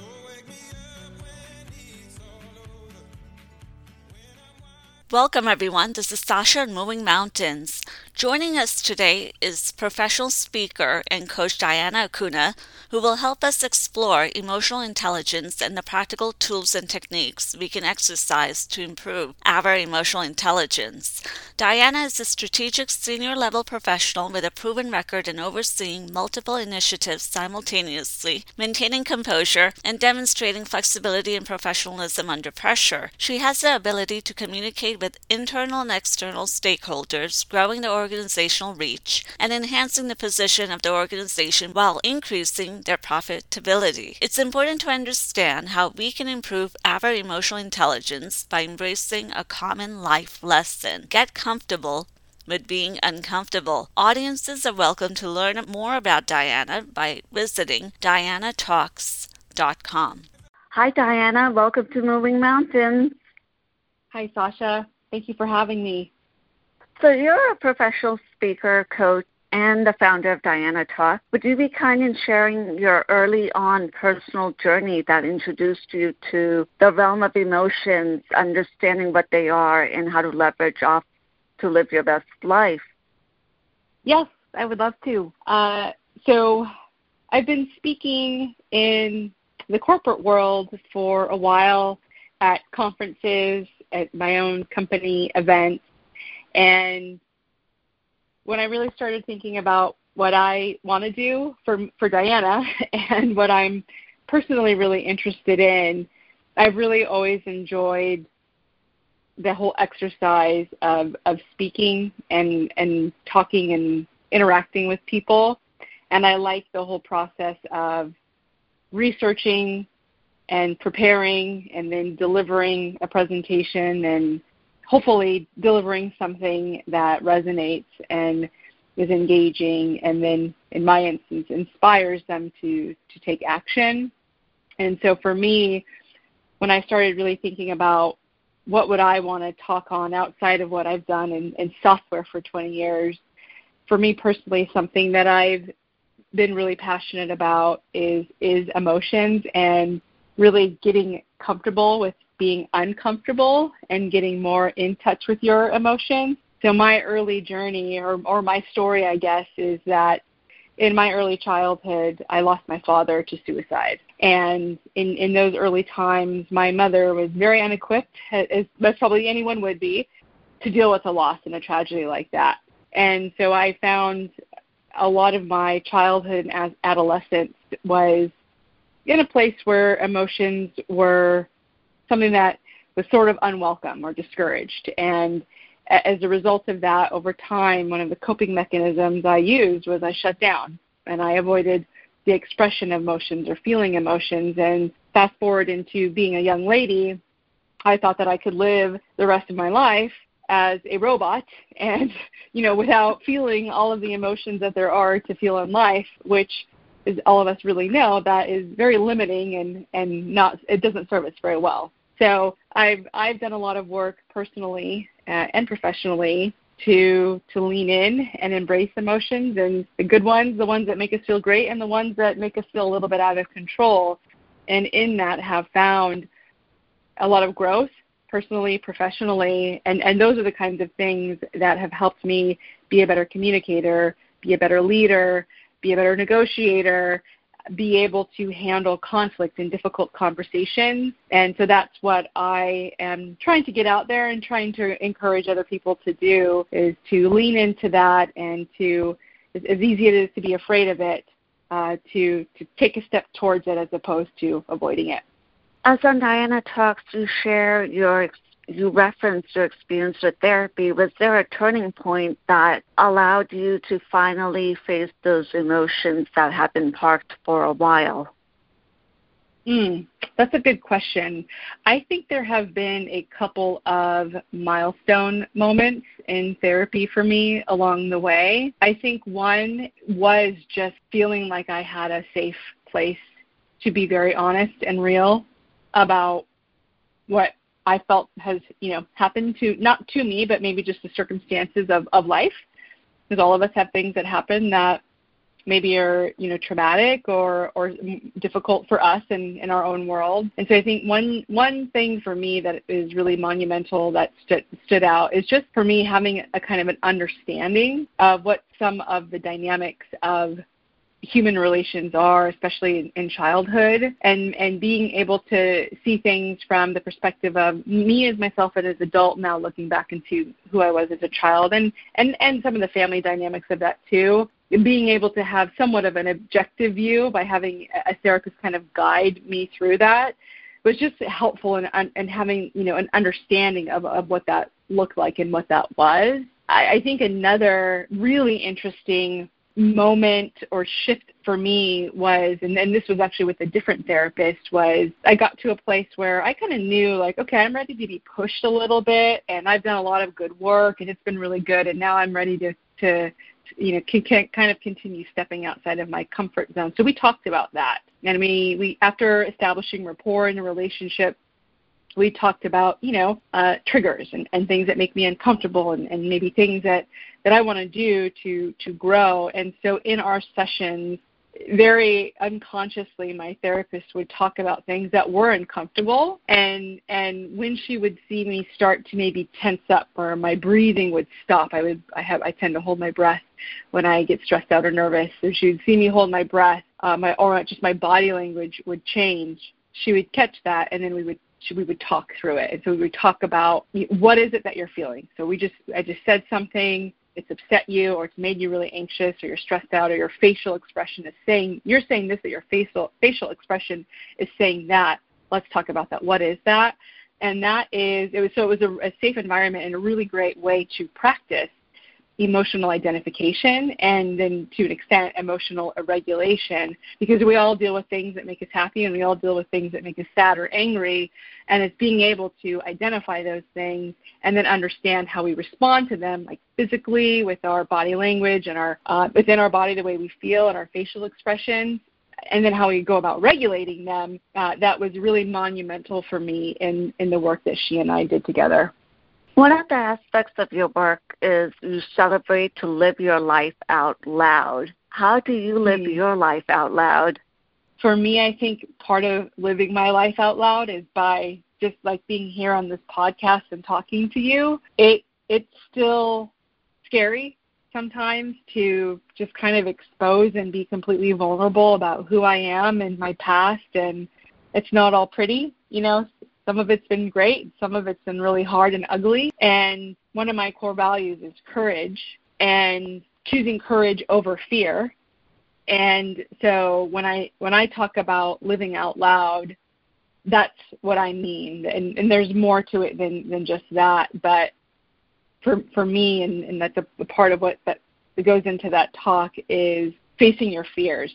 So wake me up Welcome, everyone. This is Sasha in Moving Mountains. Joining us today is professional speaker and coach Diana Acuna, who will help us explore emotional intelligence and the practical tools and techniques we can exercise to improve our emotional intelligence. Diana is a strategic senior level professional with a proven record in overseeing multiple initiatives simultaneously, maintaining composure, and demonstrating flexibility and professionalism under pressure. She has the ability to communicate with internal and external stakeholders, growing the organizational reach, and enhancing the position of the organization while increasing their profitability. It's important to understand how we can improve our emotional intelligence by embracing a common life lesson. Get comfortable with being uncomfortable. Audiences are welcome to learn more about Diana by visiting dianatalks.com. Hi, Diana. Welcome to Moving Mountains. Hi, Sasha. Thank you for having me. So, you're a professional speaker, coach, and the founder of Diana Talk. Would you be kind in sharing your early on personal journey that introduced you to the realm of emotions, understanding what they are, and how to leverage off to live your best life? Yes, I would love to. Uh, so, I've been speaking in the corporate world for a while at conferences, at my own company events, and when I really started thinking about what I want to do for for Diana and what I'm personally really interested in, I've really always enjoyed the whole exercise of of speaking and and talking and interacting with people, and I like the whole process of researching and preparing and then delivering a presentation and hopefully delivering something that resonates and is engaging and then in my instance inspires them to to take action. And so for me when i started really thinking about what would i want to talk on outside of what i've done in, in software for 20 years for me personally something that i've been really passionate about is is emotions. And really getting comfortable with being uncomfortable and getting more in touch with your emotions. So my early journey or or my story I guess is that in my early childhood I lost my father to suicide. And in in those early times my mother was very unequipped as most probably anyone would be to deal with a loss and a tragedy like that. And so I found a lot of my childhood and adolescence was in a place where emotions were something that was sort of unwelcome or discouraged. And as a result of that, over time, one of the coping mechanisms I used was I shut down and I avoided the expression of emotions or feeling emotions. And fast forward into being a young lady, I thought that I could live the rest of my life as a robot and, you know, without feeling all of the emotions that there are to feel in life, which as all of us really know, that is very limiting and, and not it doesn't serve us very well. So I've I've done a lot of work personally uh, and professionally to to lean in and embrace emotions and the good ones, the ones that make us feel great, and the ones that make us feel a little bit out of control. And in that, have found a lot of growth personally, professionally, and and those are the kinds of things that have helped me be a better communicator, be a better leader, be a better negotiator, be able to handle conflict and difficult conversations. And so that's what I am trying to get out there and trying to encourage other people to do is to lean into that and to, as, as easy as it is to be afraid of it, uh, to, to take a step towards it as opposed to avoiding it. As Diana Talks, you share your you referenced your experience with therapy. Was there a turning point that allowed you to finally face those emotions that had been parked for a while? Mm, that's a good question. I think there have been a couple of milestone moments in therapy for me along the way. I think one was just feeling like I had a safe place to be very honest and real about what I felt has, you know, happened to not to me, but maybe just the circumstances of, of life. Because all of us have things that happen that maybe are you know traumatic or or difficult for us in in our own world and so i think one one thing for me that is really monumental that stood stood out is just for me having a kind of an understanding of what some of the dynamics of human relations are, especially in, in, childhood, and and being able to see things from the perspective of me as myself and as an adult now looking back into who I was as a child, and and and some of the family dynamics of that too. Being able to have somewhat of an objective view by having a therapist kind of guide me through that was just helpful in, in having you know an understanding of, of what that looked like and what that was. I, I think another really interesting moment or shift for me was and then this was actually with a different therapist was I got to a place where I kind of knew like okay I'm ready to be pushed a little bit and I've done a lot of good work and it's been really good and now I'm ready to to you know can, can kind of continue stepping outside of my comfort zone. So we talked about that. And we we after establishing rapport in a relationship we talked about you know uh, triggers and, and things that make me uncomfortable and, and maybe things that that I want to do to to grow. And so in our sessions, very unconsciously my therapist would talk about things that were uncomfortable and and when she would see me start to maybe tense up or my breathing would stop i would i have i tend to hold my breath when i get stressed out or nervous. So she would see me hold my breath uh, my or just my body language would change she would catch that and then we would we would talk through it. And so we would talk about what is it that you're feeling? So we just i just said something it's upset you or it's made you really anxious or you're stressed out or your facial expression is saying you're saying this that your facial facial expression is saying that. Let's talk about that. What is that? And that is it was so it was a, a safe environment and a really great way to practice emotional identification and then to an extent emotional regulation because we all deal with things that make us happy and we all deal with things that make us sad or angry. And it's being able to identify those things and then understand how we respond to them like physically with our body language and our uh, within our body the way we feel and our facial expressions and then how we go about regulating them. Uh, that was really monumental for me in in the work that she and I did together. One of the aspects of your work is you celebrate to live your life out loud. How do you live mm. your life out loud? For me, I think part of living my life out loud is by just like being here on this podcast and talking to you. It it's still scary sometimes to just kind of expose and be completely vulnerable about who I am and my past and it's not all pretty, you know, some of it's been great, some of it's been really hard and ugly. And one of my core values is courage and choosing courage over fear. And so when I when I talk about living out loud, that's what I mean. And, and there's more to it than, than just that. But for for me, and, and that's a, a part of what that, that goes into that talk is facing your fears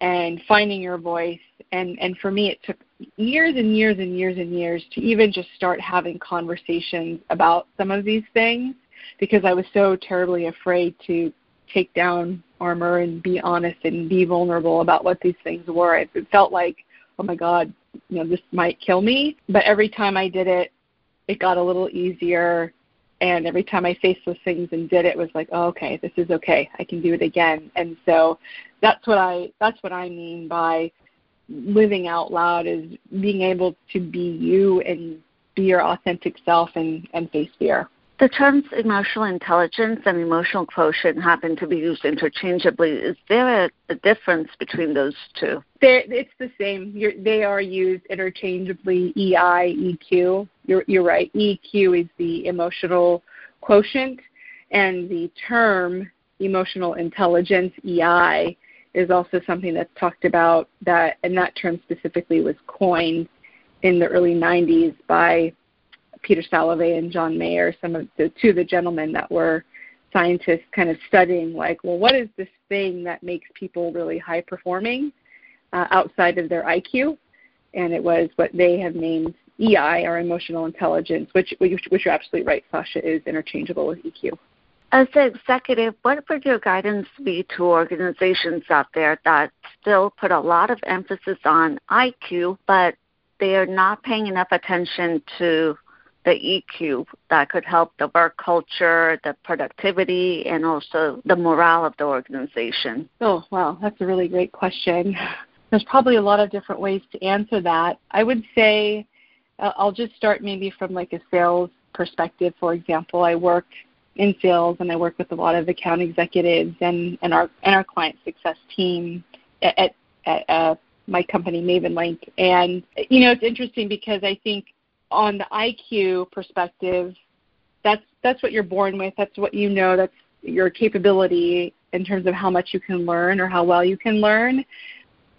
and finding your voice. And and for me, it took years and years and years and years to even just start having conversations about some of these things because I was so terribly afraid to take down armor and be honest and be vulnerable about what these things were. It felt like, oh my God, you know, this might kill me. But every time I did it, it got a little easier. And every time I faced those things and did it, it was like, oh, okay, this is okay. I can do it again. And so that's what I that's what I mean by living out loud is being able to be you and be your authentic self and, and face fear. The terms emotional intelligence and emotional quotient happen to be used interchangeably. Is there a, a difference between those two? They're, it's the same. You're, they are used interchangeably. EI, EQ. You're, you're right. EQ is the emotional quotient, and the term emotional intelligence (EI) is also something that's talked about that, and that term specifically was coined in the early 90s by Peter Salovey and John Mayer, some of the two of the gentlemen that were scientists kind of studying like, well, what is this thing that makes people really high performing uh, outside of their IQ? and it was what they have named EI, or emotional intelligence, which, which, which you're absolutely right, Sasha, is interchangeable with EQ. As an executive, what would your guidance be to organizations out there that still put a lot of emphasis on IQ, but they are not paying enough attention to the EQ that could help the work culture, the productivity, and also the morale of the organization? Oh, wow, that's a really great question. There's probably a lot of different ways to answer that. I would say uh, I'll just start maybe from like a sales perspective. For example, I work in sales and I work with a lot of account executives and, and our and our client success team at, at, uh, my company Mavenlink. And you know, it's interesting because I think on the IQ perspective, that's that's what you're born with. That's what you know. That's your capability in terms of how much you can learn or how well you can learn.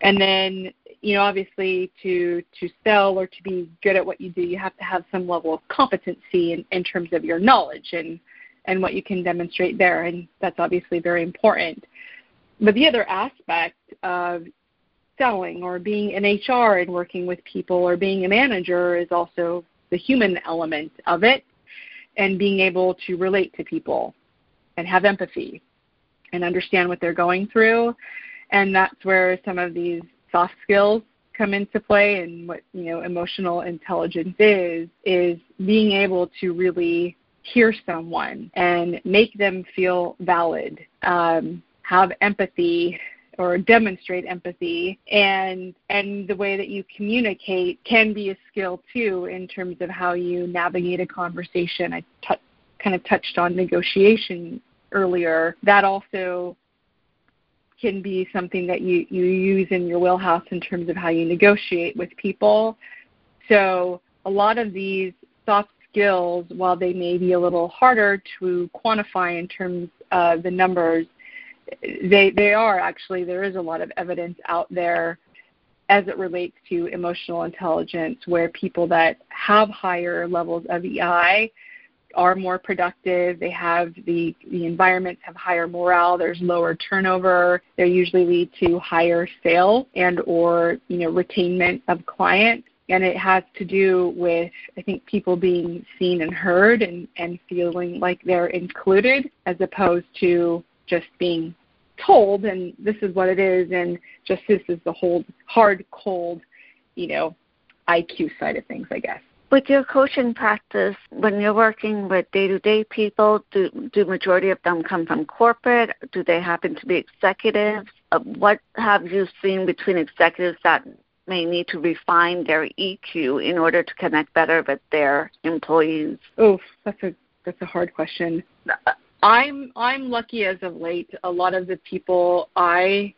And then you know, obviously to to sell or to be good at what you do, you have to have some level of competency in, in terms of your knowledge and and what you can demonstrate there, and that's obviously very important. But the other aspect of selling or being in HR and working with people or being a manager is also the human element of it and being able to relate to people and have empathy and understand what they're going through. And that's where some of these soft skills come into play and what you know emotional intelligence is is being able to really hear someone and make them feel valid um, have empathy or demonstrate empathy. And and the way that you communicate can be a skill too in terms of how you navigate a conversation. I t- kind of touched on negotiation earlier. That also can be something that you, you use in your wheelhouse in terms of how you negotiate with people. So a lot of these soft skills, while they may be a little harder to quantify in terms of the numbers, they they are actually there is a lot of evidence out there as it relates to emotional intelligence where people that have higher levels of EI are more productive. They have the the environments have higher morale. There's lower turnover. They usually lead to higher sales and or you know retainment of clients. And it has to do with I think people being seen and heard and and feeling like they're included as opposed to just being told and this is what it is and just this is the whole hard cold you know IQ side of things I guess. With your coaching practice, when you're working with day-to-day people, do do majority of them come from corporate? Do they happen to be executives? Uh, what have you seen between executives that may need to refine their EQ in order to connect better with their employees? Oh, that's a that's a hard question. I'm I'm lucky as of late. A lot of the people I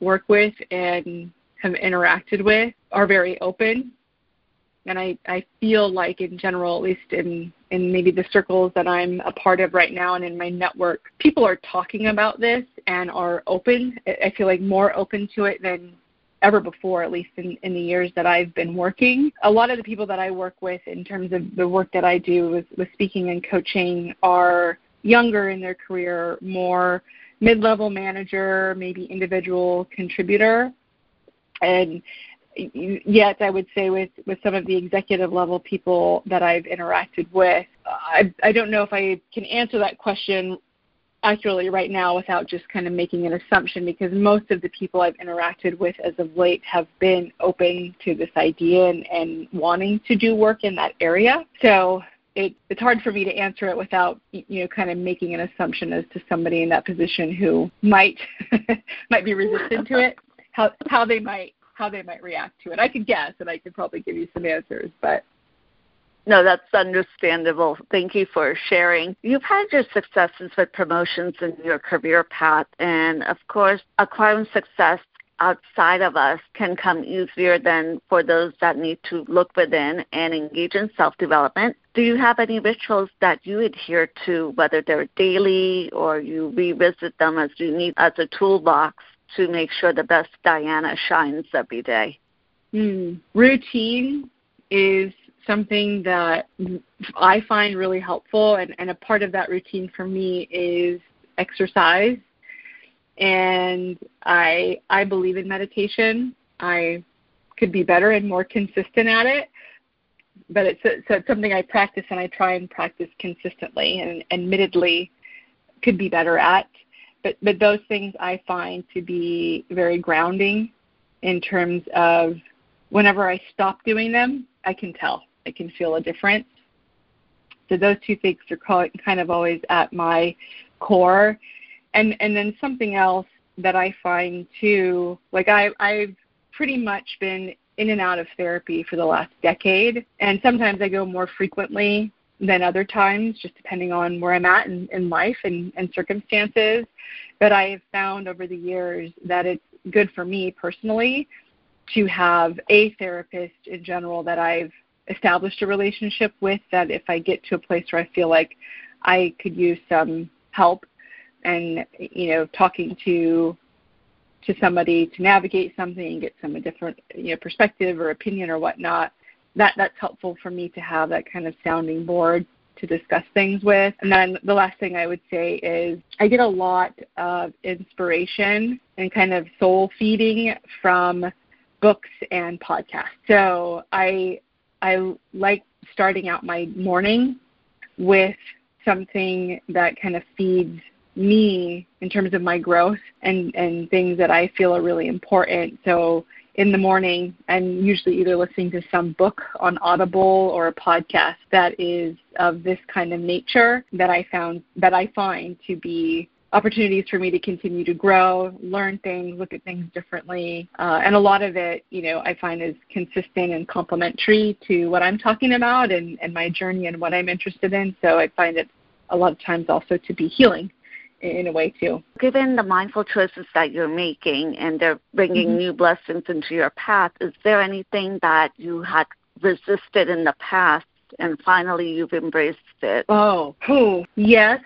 work with and have interacted with are very open and I, I feel like in general, at least in, in maybe the circles that I'm a part of right now and in my network, people are talking about this and are open. I feel like more open to it than ever before, at least in, in the years that I've been working. A lot of the people that I work with in terms of the work that I do with, with speaking and coaching are younger in their career, more mid-level manager, maybe individual contributor. And yet I would say with with some of the executive level people that I've interacted with, I I don't know if I can answer that question accurately right now without just kind of making an assumption because most of the people I've interacted with as of late have been open to this idea and, and wanting to do work in that area. So it, it's hard for me to answer it without you know kind of making an assumption as to somebody in that position who might might be resistant to it how how they might how they might react to it. I could guess, and I could probably give you some answers, but. No, that's understandable. Thank you for sharing. You've had your successes with promotions in your career path, and of course, acquiring success outside of us can come easier than for those that need to look within and engage in self development. Do you have any rituals that you adhere to, whether they're daily or you revisit them as you need as a toolbox to make sure the best Diana shines every day? Mm. Routine is something that I find really helpful, and, and a part of that routine for me is exercise. And I I believe in meditation. I could be better and more consistent at it. But it's so it's something I practice and I try and practice consistently, and admittedly, could be better at. But but those things I find to be very grounding in terms of whenever I stop doing them, I can tell. I can feel a difference. So those two things are kind of always at my core. And and then something else that I find too, like I I've pretty much been in and out of therapy for the last decade, and sometimes I go more frequently than other times, just depending on where I'm at in, in life and, and circumstances. But I have found over the years that it's good for me personally to have a therapist in general that I've established a relationship with that if I get to a place where I feel like I could use some help and you know talking to to somebody to navigate something and get some a different you know perspective or opinion or whatnot that that's helpful for me to have that kind of sounding board to discuss things with. And then the last thing I would say is I get a lot of inspiration and kind of soul feeding from books and podcasts. So I I like starting out my morning with something that kind of feeds me in terms of my growth and and things that I feel are really important. So in the morning, I'm usually either listening to some book on Audible or a podcast that is of this kind of nature that I found that I find to be opportunities for me to continue to grow, learn things, look at things differently. Uh, and a lot of it, you know, I find is consistent and complementary to what I'm talking about and, and my journey and what I'm interested in. So I find it a lot of times also to be healing in a way too. Given the mindful choices that you're making and they're bringing mm-hmm. new blessings into your path, is there anything that you had resisted in the past and finally you've embraced it? Oh, oh yes.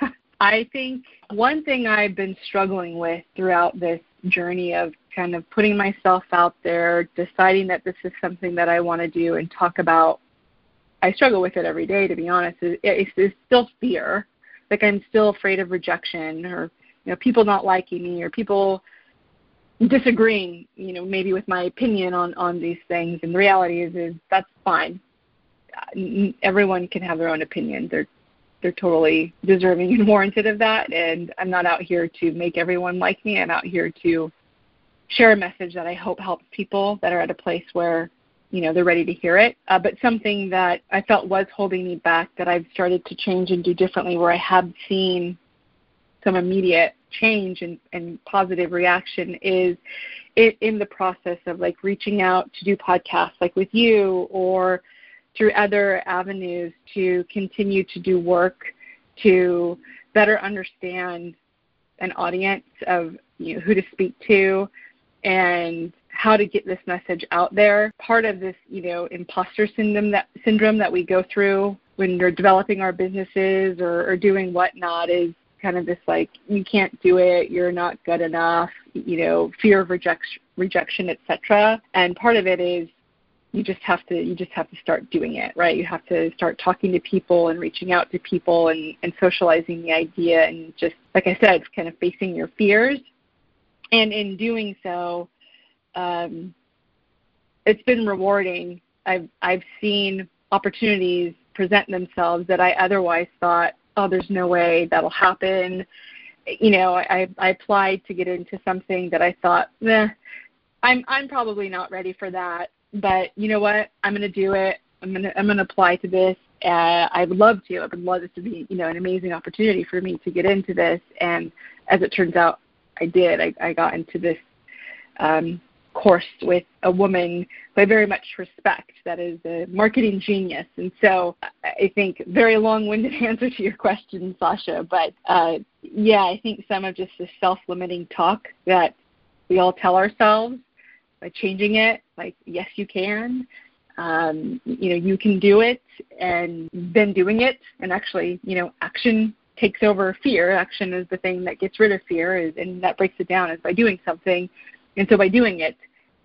I think one thing I've been struggling with throughout this journey of kind of putting myself out there, deciding that this is something that I want to do and talk about. I struggle with it every day, to be honest. It's, it's still fear like I'm still afraid of rejection or you know people not liking me or people disagreeing you know maybe with my opinion on on these things and the reality is is that's fine everyone can have their own opinion they're they're totally deserving and warranted of that and i'm not out here to make everyone like me i'm out here to share a message that i hope helps people that are at a place where you know they're ready to hear it. Uh, but something that I felt was holding me back that I've started to change and do differently, where I have seen some immediate change and, and positive reaction, is it, in the process of like reaching out to do podcasts like with you or through other avenues to continue to do work to better understand an audience of you know, who to speak to and how to get this message out there. Part of this, you know, imposter syndrome that syndrome that we go through when we're developing our businesses or, or doing whatnot is kind of this like you can't do it, you're not good enough, you know, fear of rejection, rejection, etc. And part of it is you just have to you just have to start doing it, right? You have to start talking to people and reaching out to people and, and socializing the idea and just like I said, kind of facing your fears. And in doing so, um, it's been rewarding. I've I've seen opportunities present themselves that I otherwise thought, oh, there's no way that'll happen. You know, I I applied to get into something that I thought, eh, I'm I'm probably not ready for that. But you know what? I'm going to do it. I'm going to I'm going to apply to this. Uh, I would love to. I would love this to be you know an amazing opportunity for me to get into this. And as it turns out, I did. I, I got into this um, course with a woman who I very much respect, that is a marketing genius. And so I think very long-winded answer to your question, Sasha, but uh, yeah, I think some of just the self-limiting talk that we all tell ourselves by changing it, like yes, you can. Um, you know, you can do it, and then doing it, and actually, you know, action takes over fear. Action is the thing that gets rid of fear, is, and that breaks it down is by doing something and so by doing it,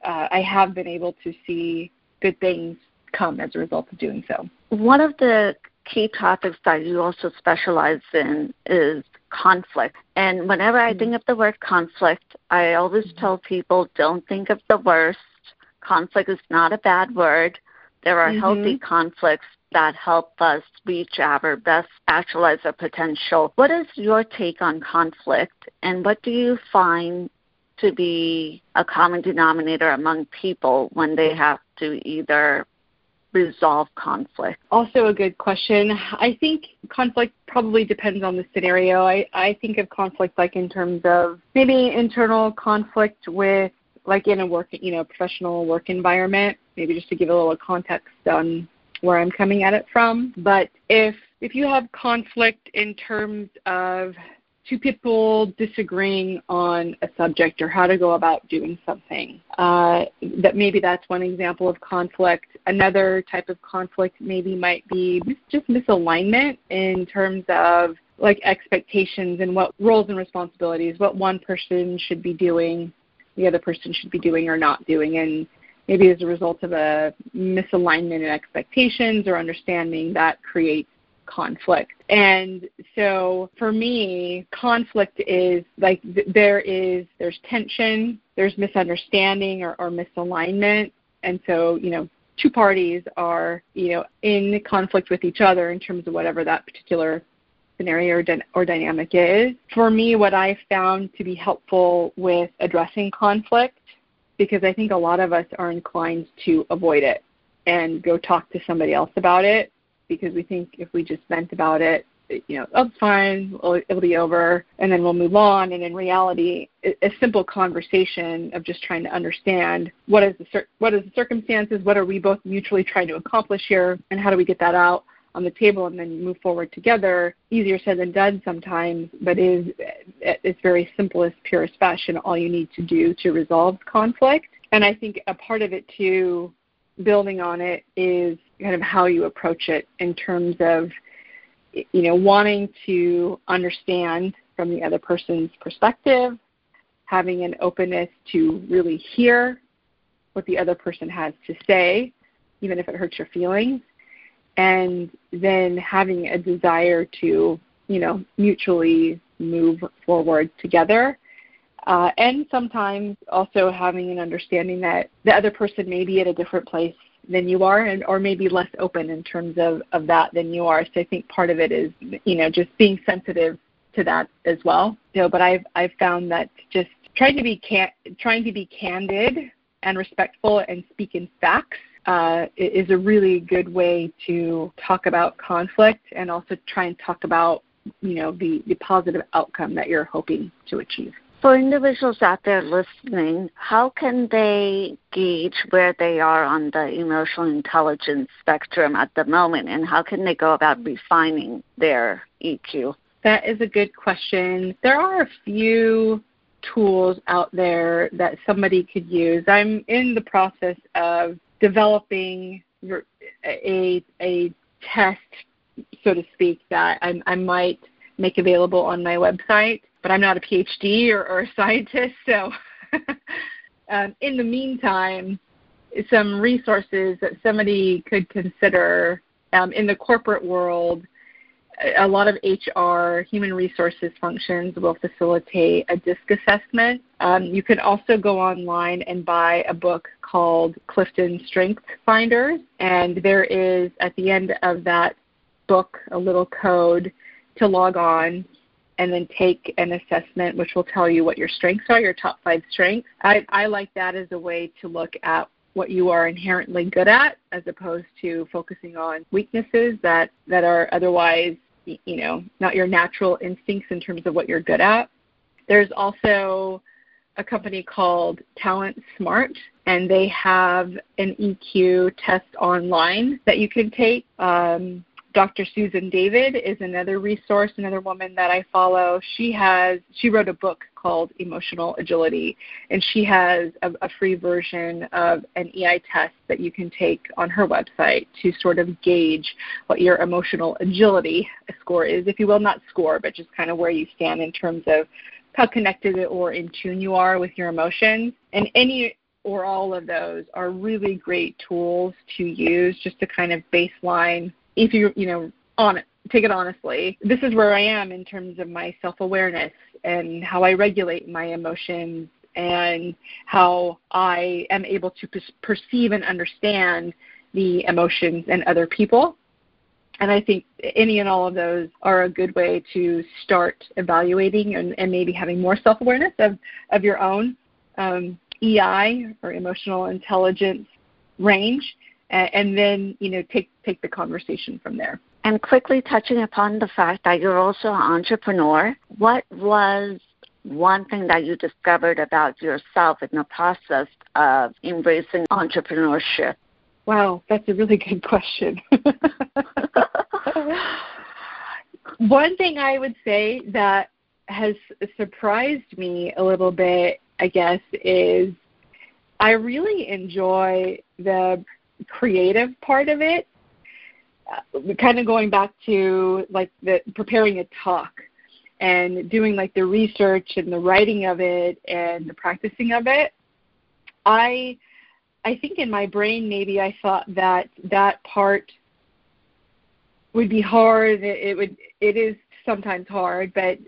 uh, I have been able to see good things come as a result of doing so. One of the key topics that you also specialize in is conflict. And whenever I think of the word conflict, I always mm-hmm. tell people don't think of the worst. Conflict is not a bad word. There are mm-hmm. healthy conflicts that help us reach our best, actualize our potential. What is your take on conflict, and what do you find to be a common denominator among people when they have to either resolve conflict? Also, a good question. I think conflict probably depends on the scenario. I, I think of conflict like in terms of maybe internal conflict with, like in a work, you know, professional work environment. Maybe just to give a little context on where I'm coming at it from. But if if you have conflict in terms of two people disagreeing on a subject or how to go about doing something. Uh, that maybe that's one example of conflict. Another type of conflict maybe might be just misalignment in terms of like expectations and what roles and responsibilities, what one person should be doing, the other person should be doing or not doing, and maybe as a result of a misalignment in expectations or understanding that creates conflict. And so for me, conflict is like th- there is there's tension, there's misunderstanding or, or misalignment, and so you know two parties are you know in conflict with each other in terms of whatever that particular scenario or, dy- or dynamic is. For me, what I found to be helpful with addressing conflict, because I think a lot of us are inclined to avoid it and go talk to somebody else about it because we think if we just vent about it, you know, oh, it's fine, it'll be over, and then we'll move on. And in reality, a simple conversation of just trying to understand what is the what is the circumstances, what are we both mutually trying to accomplish here, and how do we get that out on the table and then move forward together. Easier said than done sometimes, but is it's very simplest, purest fashion. All you need to do to resolve conflict. And I think a part of it too building on it is kind of how you approach it in terms of you know wanting to understand from the other person's perspective having an openness to really hear what the other person has to say even if it hurts your feelings and then having a desire to you know mutually move forward together uh, and sometimes also having an understanding that the other person may be at a different place than you are and or maybe less open in terms of, of that than you are. So I think part of it is, you know, just being sensitive to that as well. So but I've I've found that just trying to be can trying to be candid and respectful and speak in facts uh, is a really good way to talk about conflict and also try and talk about you know the, the positive outcome that you're hoping to achieve. For individuals out there listening, how can they gauge where they are on the emotional intelligence spectrum at the moment, and how can they go about refining their EQ? That is a good question. There are a few tools out there that somebody could use. I'm in the process of developing a, a test, so to speak, that I, I might make available on my website but I'm not a PhD or, or a scientist. So, um, in the meantime, some resources that somebody could consider um, in the corporate world. A lot of HR, human resources functions will facilitate a DISC assessment. Um, you can also go online and buy a book called Clifton Strength Finders, and there is at the end of that book a little code to log on and then take an assessment which will tell you what your strengths are, your top five strengths. I, I like that as a way to look at what you are inherently good at as opposed to focusing on weaknesses that, that are otherwise, you know, not your natural instincts in terms of what you're good at. There's also a company called Talent Smart, and they have an EQ test online that you can take. Um, Dr. Susan David is another resource, another woman that I follow. She has she wrote a book called Emotional Agility, and she has a, a free version of an EI test that you can take on her website to sort of gauge what your emotional agility score is, if you will, not score, but just kind of where you stand in terms of how connected or in tune you are with your emotions. And any or all of those are really great tools to use just to kind of baseline if you you know on take it honestly this is where i am in terms of my self awareness and how i regulate my emotions and how I am able to perceive and understand the emotions in other people. And I think any and all of those are a good way to start evaluating and, and maybe having more self awareness of, of your own um, EI or emotional intelligence range, and, then you know take take the conversation from there. And quickly touching upon the fact that you're also an entrepreneur, what was one thing that you discovered about yourself in the process of embracing entrepreneurship? Wow, that's a really good question. one thing I would say that has surprised me a little bit, I guess, is I really enjoy the creative part of it. Uh, kind of going back to like the preparing a talk and doing like the research and the writing of it and the practicing of it. I I think in my brain maybe I thought that that part would be hard. It would it is sometimes hard, but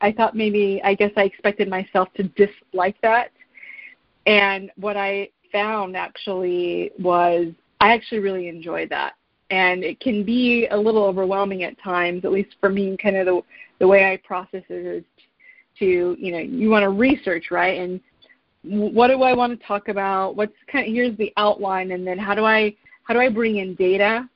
I thought maybe I guess I expected myself to dislike that. And what I found actually was I actually really enjoyed that. And it can be a little overwhelming at times, at least for me, kind of the the way I process it is to, you know, you want to research, right? And what do I want to talk about? What's kind of here's the outline, and then how do I how do I bring in data?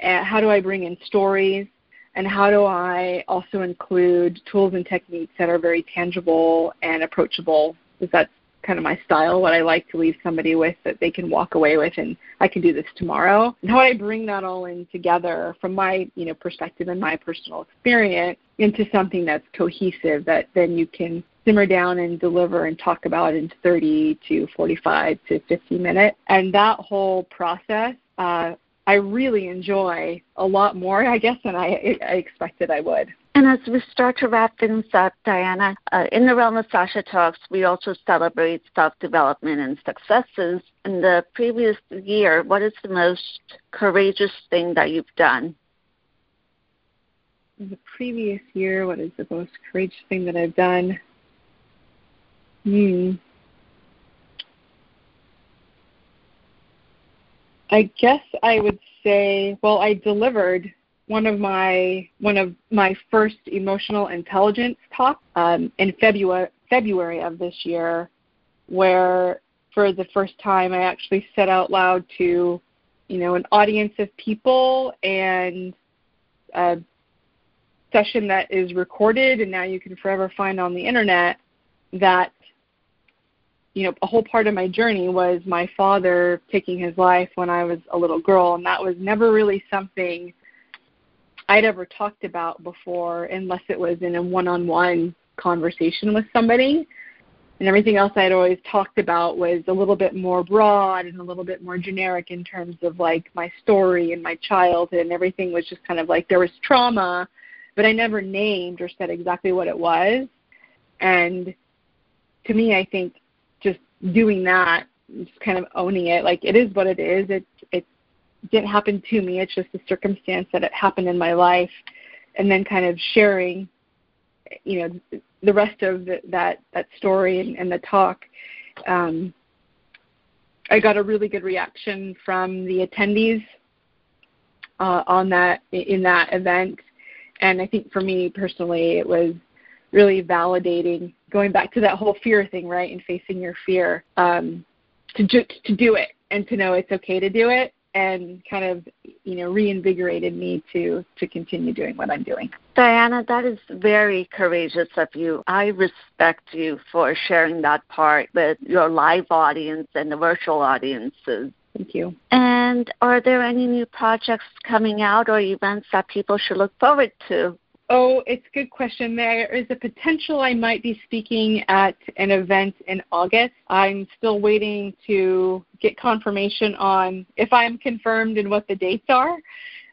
How do I bring in stories? And how do I also include tools and techniques that are very tangible and approachable? Because that's kind of my style, what I like to leave somebody with that they can walk away with and I can do this tomorrow. And how I bring that all in together from my, you know, perspective and my personal experience into something that's cohesive that then you can simmer down and deliver and talk about in 30 to 45 to 50 minutes. And that whole process, uh, I really enjoy a lot more, I guess, than I, I expected I would. And as we start to wrap things up, Diana, uh, in the realm of Sasha Talks, we also celebrate self development and successes. In the previous year, what is the most courageous thing that you've done? In the previous year, what is the most courageous thing that I've done? Hmm. I guess I would say, well, I delivered one of my one of my first emotional intelligence talks um, in February February of this year, where for the first time I actually said out loud to, you know, an audience of people and a session that is recorded and now you can forever find on the internet that you know, a whole part of my journey was my father taking his life when I was a little girl, and that was never really something I'd ever talked about before, unless it was in a one-on-one conversation with somebody. And everything else I'd always talked about was a little bit more broad and a little bit more generic in terms of like my story and my childhood, and everything was just kind of like there was trauma, but I never named or said exactly what it was. And to me, I think just doing that, just kind of owning it. Like it is what it is. It didn't happen to me. It's just a circumstance that it happened in my life, and then kind of sharing, you know, the rest of the, that that story and, and the talk. Um, I got a really good reaction from the attendees uh, on that in that event, and I think for me personally, it was really validating going back to that whole fear thing, right, and facing your fear, um, to ju- to do it and to know it's okay to do it, and kind of you know reinvigorated me to to continue doing what I'm doing. Diana, that is very courageous of you. I respect you for sharing that part with your live audience and the virtual audiences. Thank you. And are there any new projects coming out or events that people should look forward to? Oh, it's a good question. There is a potential I might be speaking at an event in August. I'm still waiting to get confirmation on if I'm confirmed and what the dates are.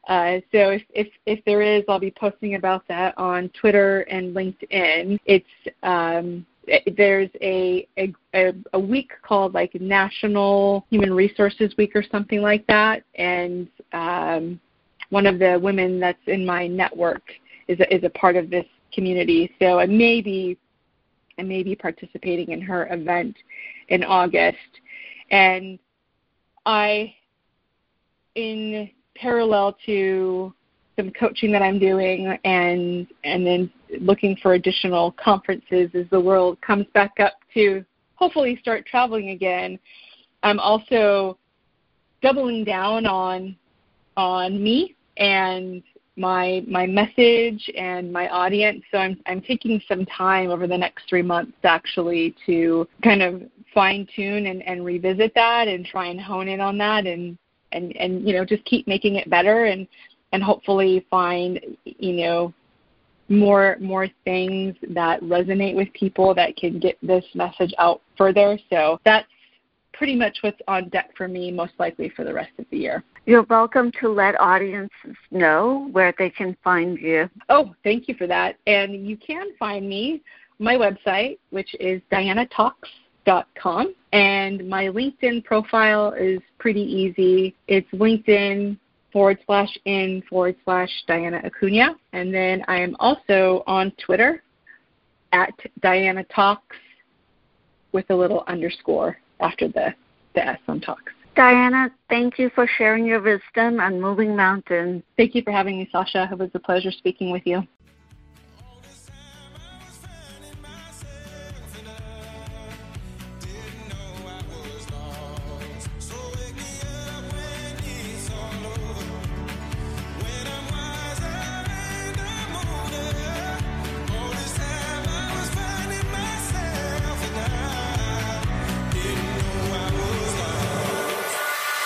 Uh, so if, if if there is, I'll be posting about that on Twitter and LinkedIn. It's um, there's a, a a week called like National Human Resources Week or something like that, and um, one of the women that's in my network is a, is a part of this community. So I may be and maybe participating in her event in August. And I, in parallel to some coaching that I'm doing and and then looking for additional conferences as the world comes back up to hopefully start traveling again. I'm also doubling down on on me and my my message and my audience. So I'm I'm taking some time over the next three months actually to kind of fine tune and, and revisit that and try and hone in on that and and and you know just keep making it better and and hopefully find you know more more things that resonate with people that can get this message out further. So that's pretty much what's on deck for me most likely for the rest of the year. You're welcome to let audiences know where they can find you. Oh, thank you for that. And you can find me my website, which is dianatalks.com. And my LinkedIn profile is pretty easy. It's LinkedIn forward slash in forward slash Diana Acuna. And then I am also on Twitter at Diana Talks with a little underscore after the, the S Talks. Diana, thank you for sharing your wisdom on moving mountains. Thank you for having me, Sasha. It was a pleasure speaking with you.